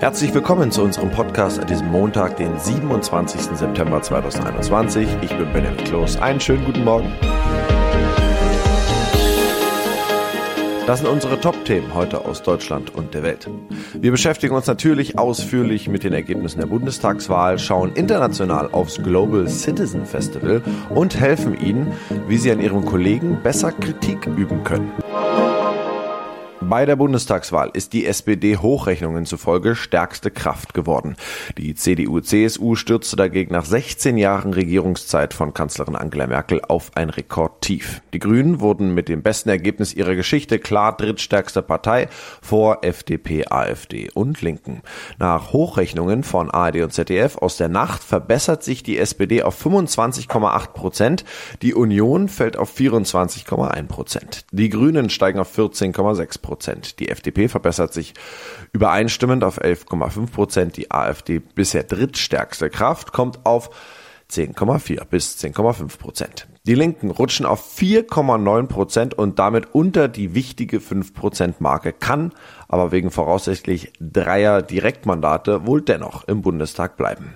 Herzlich willkommen zu unserem Podcast an diesem Montag, den 27. September 2021. Ich bin Benjamin Kloß. Einen schönen guten Morgen. Das sind unsere Top-Themen heute aus Deutschland und der Welt. Wir beschäftigen uns natürlich ausführlich mit den Ergebnissen der Bundestagswahl, schauen international aufs Global Citizen Festival und helfen Ihnen, wie Sie an Ihrem Kollegen besser Kritik üben können. Bei der Bundestagswahl ist die SPD Hochrechnungen zufolge stärkste Kraft geworden. Die CDU-CSU stürzte dagegen nach 16 Jahren Regierungszeit von Kanzlerin Angela Merkel auf ein Rekordtief. Die Grünen wurden mit dem besten Ergebnis ihrer Geschichte klar drittstärkste Partei vor FDP, AfD und Linken. Nach Hochrechnungen von ARD und ZDF aus der Nacht verbessert sich die SPD auf 25,8 Prozent, die Union fällt auf 24,1 Prozent. Die Grünen steigen auf 14,6 Prozent. Prozent. Die FDP verbessert sich übereinstimmend auf 11,5 Prozent. Die AfD, bisher drittstärkste Kraft, kommt auf 10,4 bis 10,5 Prozent. Die Linken rutschen auf 4,9 Prozent und damit unter die wichtige 5 Prozent Marke, kann aber wegen voraussichtlich dreier Direktmandate wohl dennoch im Bundestag bleiben.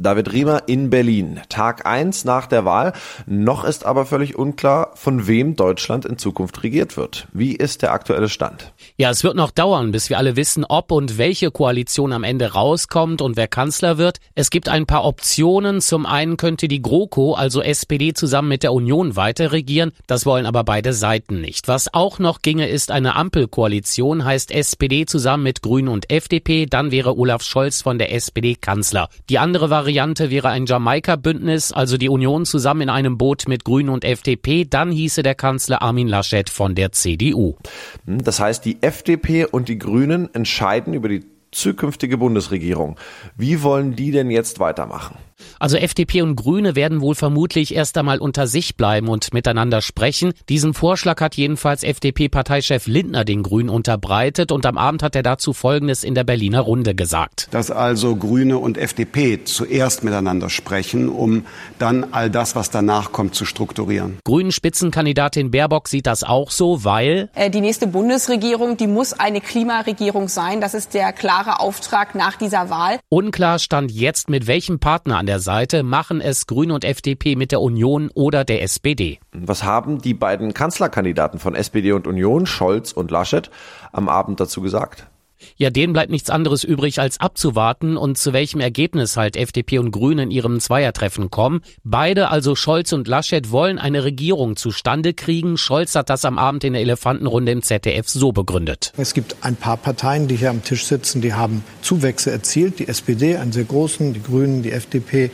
David Riemer in Berlin. Tag eins nach der Wahl. Noch ist aber völlig unklar, von wem Deutschland in Zukunft regiert wird. Wie ist der aktuelle Stand? Ja, es wird noch dauern, bis wir alle wissen, ob und welche Koalition am Ende rauskommt und wer Kanzler wird. Es gibt ein paar Optionen. Zum einen könnte die GroKo, also SPD, zusammen mit der Union weiter regieren. Das wollen aber beide Seiten nicht. Was auch noch ginge, ist eine Ampelkoalition, heißt SPD zusammen mit Grünen und FDP. Dann wäre Olaf Scholz von der SPD Kanzler. Die andere Variante Variante wäre ein Jamaika-Bündnis, also die Union zusammen in einem Boot mit Grünen und FDP. Dann hieße der Kanzler Armin Laschet von der CDU. Hm, das heißt, die FDP und die Grünen entscheiden über die zukünftige Bundesregierung. Wie wollen die denn jetzt weitermachen? Also FDP und Grüne werden wohl vermutlich erst einmal unter sich bleiben und miteinander sprechen. Diesen Vorschlag hat jedenfalls FDP-Parteichef Lindner den Grünen unterbreitet und am Abend hat er dazu Folgendes in der Berliner Runde gesagt. Dass also Grüne und FDP zuerst miteinander sprechen, um dann all das, was danach kommt, zu strukturieren. Grünen Spitzenkandidatin Baerbock sieht das auch so, weil äh, die nächste Bundesregierung, die muss eine Klimaregierung sein. Das ist der klare Auftrag nach dieser Wahl. Unklar stand jetzt, mit welchem Partner an der Seite Seite machen es Grüne und FDP mit der Union oder der SPD. Was haben die beiden Kanzlerkandidaten von SPD und Union, Scholz und Laschet, am Abend dazu gesagt? Ja, denen bleibt nichts anderes übrig, als abzuwarten und zu welchem Ergebnis halt FDP und Grüne in ihrem Zweiertreffen kommen. Beide, also Scholz und Laschet, wollen eine Regierung zustande kriegen. Scholz hat das am Abend in der Elefantenrunde im ZDF so begründet. Es gibt ein paar Parteien, die hier am Tisch sitzen, die haben Zuwächse erzielt. Die SPD, einen sehr großen, die Grünen, die FDP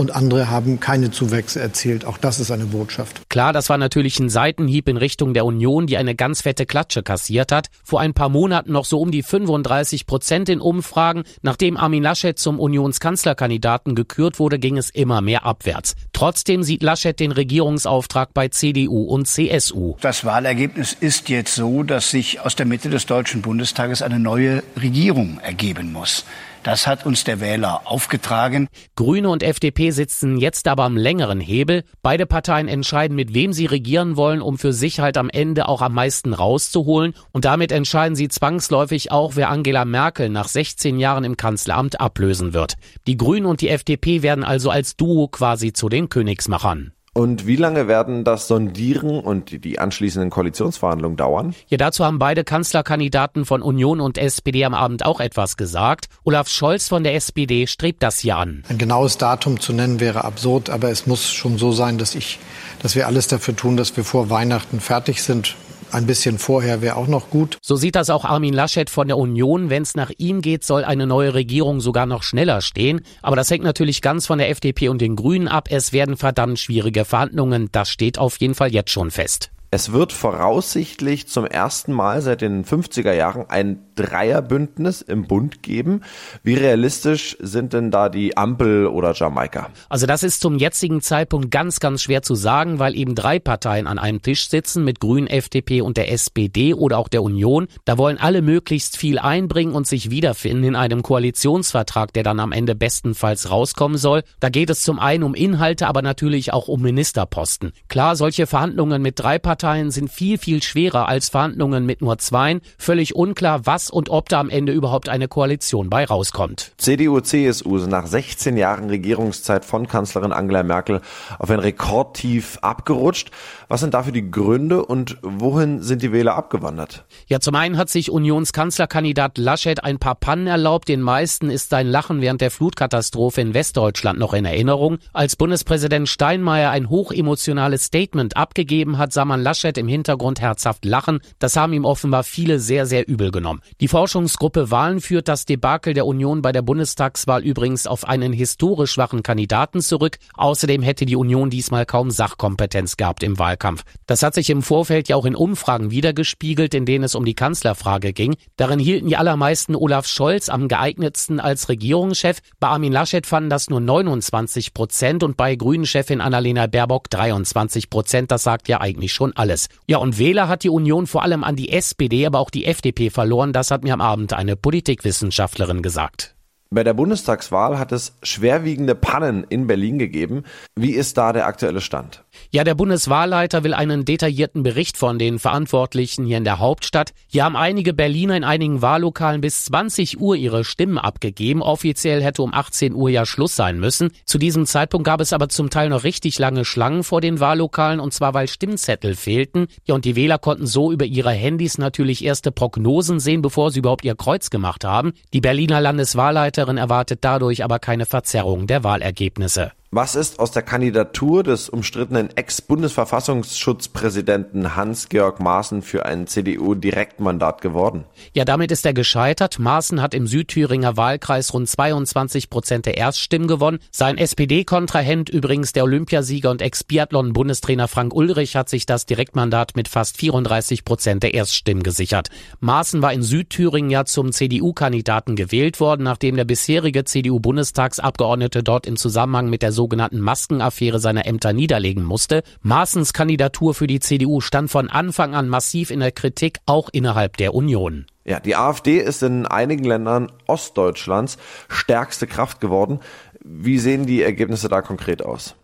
und andere haben keine Zuwächse erzielt. Auch das ist eine Botschaft. Klar, das war natürlich ein Seitenhieb in Richtung der Union, die eine ganz fette Klatsche kassiert hat. Vor ein paar Monaten noch so um die 35 Prozent in Umfragen. Nachdem Armin Laschet zum Unionskanzlerkandidaten gekürt wurde, ging es immer mehr abwärts. Trotzdem sieht Laschet den Regierungsauftrag bei CDU und CSU. Das Wahlergebnis ist jetzt so, dass sich aus der Mitte des Deutschen Bundestages eine neue Regierung ergeben muss. Das hat uns der Wähler aufgetragen. Grüne und FDP sitzen jetzt aber am längeren Hebel. Beide Parteien entscheiden, mit wem sie regieren wollen, um für sich halt am Ende auch am meisten rauszuholen. Und damit entscheiden sie zwangsläufig auch, wer Angela Merkel nach 16 Jahren im Kanzleramt ablösen wird. Die Grünen und die FDP werden also als Duo quasi zu den Königsmachern. Und wie lange werden das Sondieren und die anschließenden Koalitionsverhandlungen dauern? Ja, dazu haben beide Kanzlerkandidaten von Union und SPD am Abend auch etwas gesagt. Olaf Scholz von der SPD strebt das hier an. Ein genaues Datum zu nennen wäre absurd, aber es muss schon so sein, dass ich, dass wir alles dafür tun, dass wir vor Weihnachten fertig sind ein bisschen vorher wäre auch noch gut. So sieht das auch Armin Laschet von der Union. Wenn es nach ihm geht, soll eine neue Regierung sogar noch schneller stehen. Aber das hängt natürlich ganz von der FDP und den Grünen ab. Es werden verdammt schwierige Verhandlungen. Das steht auf jeden Fall jetzt schon fest. Es wird voraussichtlich zum ersten Mal seit den 50er Jahren ein Dreierbündnis im Bund geben. Wie realistisch sind denn da die Ampel oder Jamaika? Also das ist zum jetzigen Zeitpunkt ganz, ganz schwer zu sagen, weil eben drei Parteien an einem Tisch sitzen mit Grünen, FDP und der SPD oder auch der Union. Da wollen alle möglichst viel einbringen und sich wiederfinden in einem Koalitionsvertrag, der dann am Ende bestenfalls rauskommen soll. Da geht es zum einen um Inhalte, aber natürlich auch um Ministerposten. Klar, solche Verhandlungen mit drei Parteien sind viel, viel schwerer als Verhandlungen mit nur zweien. Völlig unklar, was was und ob da am Ende überhaupt eine Koalition bei rauskommt. CDU, CSU sind nach 16 Jahren Regierungszeit von Kanzlerin Angela Merkel auf ein Rekordtief abgerutscht. Was sind dafür die Gründe und wohin sind die Wähler abgewandert? Ja, zum einen hat sich Unionskanzlerkandidat Laschet ein paar Pannen erlaubt. Den meisten ist sein Lachen während der Flutkatastrophe in Westdeutschland noch in Erinnerung. Als Bundespräsident Steinmeier ein hochemotionales Statement abgegeben hat, sah man Laschet im Hintergrund herzhaft lachen. Das haben ihm offenbar viele sehr, sehr übel genommen. Die Forschungsgruppe Wahlen führt das Debakel der Union bei der Bundestagswahl übrigens auf einen historisch schwachen Kandidaten zurück. Außerdem hätte die Union diesmal kaum Sachkompetenz gehabt im Wahlkampf. Das hat sich im Vorfeld ja auch in Umfragen wiedergespiegelt, in denen es um die Kanzlerfrage ging. Darin hielten die allermeisten Olaf Scholz am geeignetsten als Regierungschef. Bei Armin Laschet fanden das nur 29 Prozent und bei Grünen-Chefin Annalena Baerbock 23 Prozent. Das sagt ja eigentlich schon alles. Ja, und Wähler hat die Union vor allem an die SPD, aber auch die FDP verloren. Das hat mir am Abend eine Politikwissenschaftlerin gesagt. Bei der Bundestagswahl hat es schwerwiegende Pannen in Berlin gegeben. Wie ist da der aktuelle Stand? Ja, der Bundeswahlleiter will einen detaillierten Bericht von den Verantwortlichen hier in der Hauptstadt. Hier haben einige Berliner in einigen Wahllokalen bis 20 Uhr ihre Stimmen abgegeben. Offiziell hätte um 18 Uhr ja Schluss sein müssen. Zu diesem Zeitpunkt gab es aber zum Teil noch richtig lange Schlangen vor den Wahllokalen und zwar weil Stimmzettel fehlten. Ja, und die Wähler konnten so über ihre Handys natürlich erste Prognosen sehen, bevor sie überhaupt ihr Kreuz gemacht haben. Die Berliner Landeswahlleiter Ministerin erwartet dadurch aber keine Verzerrung der Wahlergebnisse. Was ist aus der Kandidatur des umstrittenen Ex-Bundesverfassungsschutzpräsidenten Hans-Georg Maaßen für ein CDU-Direktmandat geworden? Ja, damit ist er gescheitert. Maaßen hat im Südthüringer Wahlkreis rund 22 Prozent der Erststimmen gewonnen. Sein SPD-Kontrahent, übrigens der Olympiasieger und Ex-Biathlon-Bundestrainer Frank Ulrich, hat sich das Direktmandat mit fast 34 Prozent der Erststimmen gesichert. Maaßen war in Südthüringen ja zum CDU-Kandidaten gewählt worden, nachdem der bisherige CDU-Bundestagsabgeordnete dort im Zusammenhang mit der sogenannten Maskenaffäre seiner Ämter niederlegen musste. Maaßens Kandidatur für die CDU stand von Anfang an massiv in der Kritik, auch innerhalb der Union. Ja, die AfD ist in einigen Ländern Ostdeutschlands stärkste Kraft geworden. Wie sehen die Ergebnisse da konkret aus?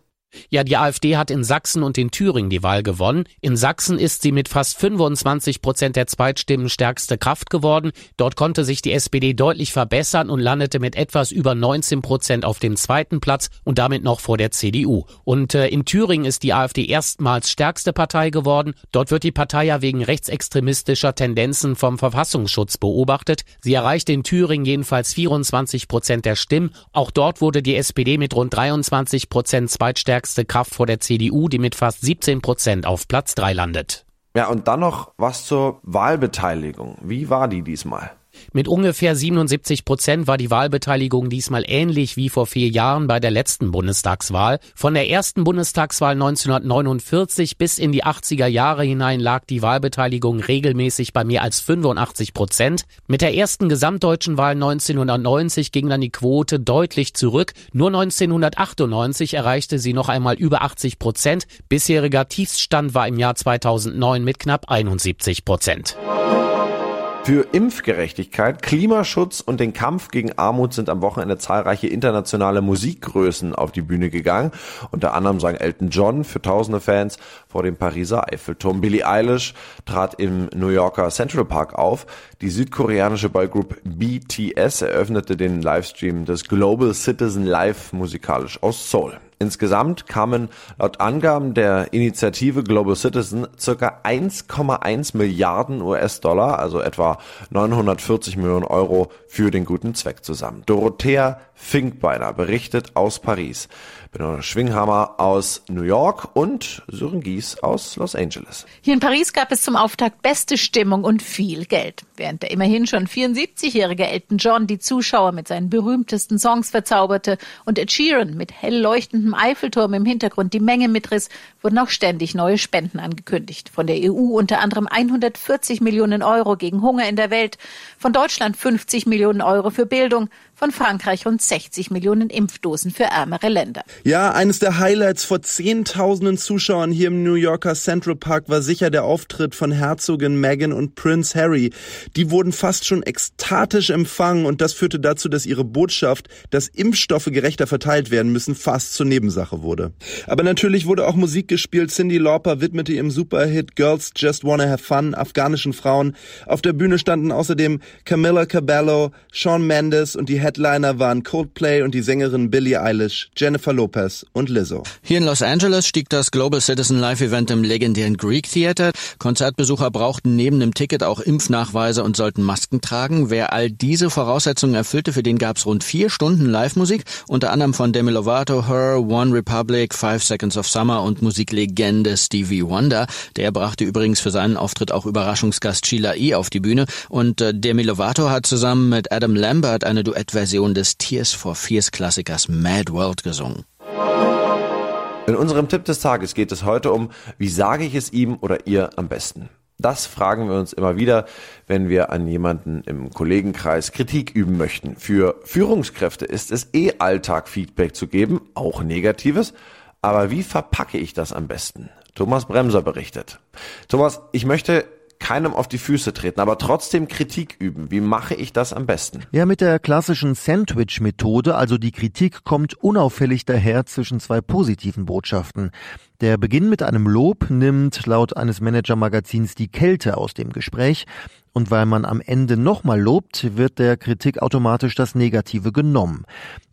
Ja, die AfD hat in Sachsen und in Thüringen die Wahl gewonnen. In Sachsen ist sie mit fast 25 Prozent der Zweitstimmen stärkste Kraft geworden. Dort konnte sich die SPD deutlich verbessern und landete mit etwas über 19 Prozent auf dem zweiten Platz und damit noch vor der CDU. Und äh, in Thüringen ist die AfD erstmals stärkste Partei geworden. Dort wird die Partei ja wegen rechtsextremistischer Tendenzen vom Verfassungsschutz beobachtet. Sie erreichte in Thüringen jedenfalls 24 Prozent der Stimmen. Auch dort wurde die SPD mit rund 23 Prozent zweitstärkste stärkste Kraft vor der CDU, die mit fast 17 Prozent auf Platz 3 landet. Ja, und dann noch was zur Wahlbeteiligung. Wie war die diesmal? Mit ungefähr 77 Prozent war die Wahlbeteiligung diesmal ähnlich wie vor vier Jahren bei der letzten Bundestagswahl. Von der ersten Bundestagswahl 1949 bis in die 80er Jahre hinein lag die Wahlbeteiligung regelmäßig bei mehr als 85 Prozent. Mit der ersten gesamtdeutschen Wahl 1990 ging dann die Quote deutlich zurück. Nur 1998 erreichte sie noch einmal über 80 Prozent. Bisheriger Tiefstand war im Jahr 2009 mit knapp 71 Prozent. Für Impfgerechtigkeit, Klimaschutz und den Kampf gegen Armut sind am Wochenende zahlreiche internationale Musikgrößen auf die Bühne gegangen. Unter anderem sang Elton John für tausende Fans vor dem Pariser Eiffelturm. Billie Eilish trat im New Yorker Central Park auf. Die südkoreanische Boygroup BTS eröffnete den Livestream des Global Citizen Live musikalisch aus Seoul. Insgesamt kamen laut Angaben der Initiative Global Citizen circa 1,1 Milliarden US-Dollar, also etwa 940 Millionen Euro für den guten Zweck zusammen. Dorothea Finkbeiner berichtet aus Paris. Benona Schwinghammer aus New York und Sören Gies aus Los Angeles. Hier in Paris gab es zum Auftakt beste Stimmung und viel Geld. Während der immerhin schon 74-jährige Elton John die Zuschauer mit seinen berühmtesten Songs verzauberte und Ed Sheeran mit hell leuchtendem Eiffelturm im Hintergrund die Menge mitriss, wurden auch ständig neue Spenden angekündigt. Von der EU unter anderem 140 Millionen Euro gegen Hunger in der Welt, von Deutschland 50 Millionen Euro für Bildung, von Frankreich rund 60 Millionen Impfdosen für ärmere Länder. Ja, eines der Highlights vor Zehntausenden Zuschauern hier im New Yorker Central Park war sicher der Auftritt von Herzogin Meghan und Prince Harry. Die wurden fast schon ekstatisch empfangen und das führte dazu, dass ihre Botschaft, dass Impfstoffe gerechter verteilt werden müssen, fast zunächst Nebensache wurde. Aber natürlich wurde auch Musik gespielt. Cindy Lauper widmete ihrem Superhit Girls Just Wanna Have Fun afghanischen Frauen. Auf der Bühne standen außerdem Camilla Cabello, Shawn Mendes und die Headliner waren Coldplay und die Sängerin Billie Eilish, Jennifer Lopez und Lizzo. Hier in Los Angeles stieg das Global Citizen Live Event im legendären Greek Theater. Konzertbesucher brauchten neben dem Ticket auch Impfnachweise und sollten Masken tragen. Wer all diese Voraussetzungen erfüllte, für den gab es rund vier Stunden Live-Musik, unter anderem von Demi Lovato, Her, One Republic, Five Seconds of Summer und Musiklegende Stevie Wonder. Der brachte übrigens für seinen Auftritt auch Überraschungsgast Sheila E. auf die Bühne und äh, Demi Lovato hat zusammen mit Adam Lambert eine Duettversion des Tears for Fears Klassikers Mad World gesungen. In unserem Tipp des Tages geht es heute um, wie sage ich es ihm oder ihr am besten. Das fragen wir uns immer wieder, wenn wir an jemanden im Kollegenkreis Kritik üben möchten. Für Führungskräfte ist es eh Alltag Feedback zu geben, auch negatives. Aber wie verpacke ich das am besten? Thomas Bremser berichtet. Thomas, ich möchte keinem auf die Füße treten, aber trotzdem Kritik üben. Wie mache ich das am besten? Ja, mit der klassischen Sandwich-Methode, also die Kritik kommt unauffällig daher zwischen zwei positiven Botschaften. Der Beginn mit einem Lob nimmt laut eines Manager-Magazins die Kälte aus dem Gespräch. Und weil man am Ende nochmal lobt, wird der Kritik automatisch das Negative genommen.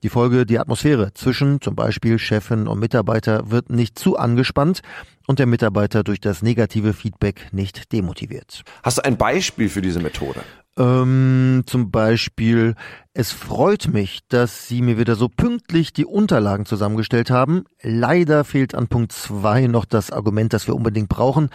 Die Folge, die Atmosphäre zwischen zum Beispiel Chefin und Mitarbeiter wird nicht zu angespannt und der Mitarbeiter durch das negative Feedback nicht demotiviert. Hast du ein Beispiel für diese Methode? Ähm, zum Beispiel, es freut mich, dass Sie mir wieder so pünktlich die Unterlagen zusammengestellt haben. Leider fehlt an Punkt zwei noch das Argument, das wir unbedingt brauchen.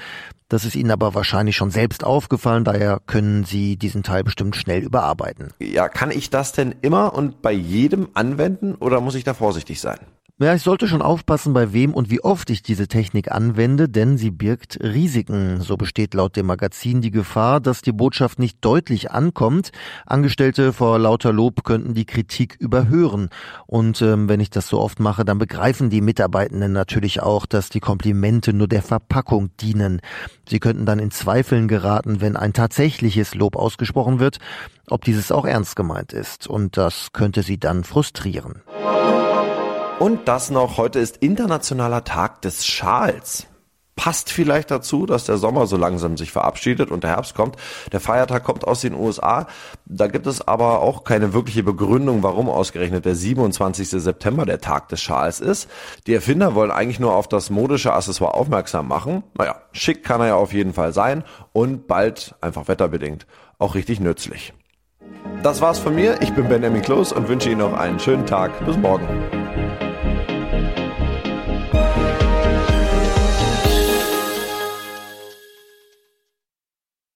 Das ist Ihnen aber wahrscheinlich schon selbst aufgefallen, daher können Sie diesen Teil bestimmt schnell überarbeiten. Ja, kann ich das denn immer und bei jedem anwenden oder muss ich da vorsichtig sein? Ja, ich sollte schon aufpassen, bei wem und wie oft ich diese Technik anwende, denn sie birgt Risiken. So besteht laut dem Magazin die Gefahr, dass die Botschaft nicht deutlich ankommt. Angestellte vor lauter Lob könnten die Kritik überhören. Und ähm, wenn ich das so oft mache, dann begreifen die Mitarbeitenden natürlich auch, dass die Komplimente nur der Verpackung dienen. Sie könnten dann in Zweifeln geraten, wenn ein tatsächliches Lob ausgesprochen wird, ob dieses auch ernst gemeint ist. Und das könnte sie dann frustrieren. Und das noch, heute ist internationaler Tag des Schals. Passt vielleicht dazu, dass der Sommer so langsam sich verabschiedet und der Herbst kommt. Der Feiertag kommt aus den USA. Da gibt es aber auch keine wirkliche Begründung, warum ausgerechnet der 27. September der Tag des Schals ist. Die Erfinder wollen eigentlich nur auf das modische Accessoire aufmerksam machen. Naja, schick kann er ja auf jeden Fall sein und bald, einfach wetterbedingt, auch richtig nützlich. Das war's von mir. Ich bin Benjamin Kloß und wünsche Ihnen noch einen schönen Tag. Bis morgen.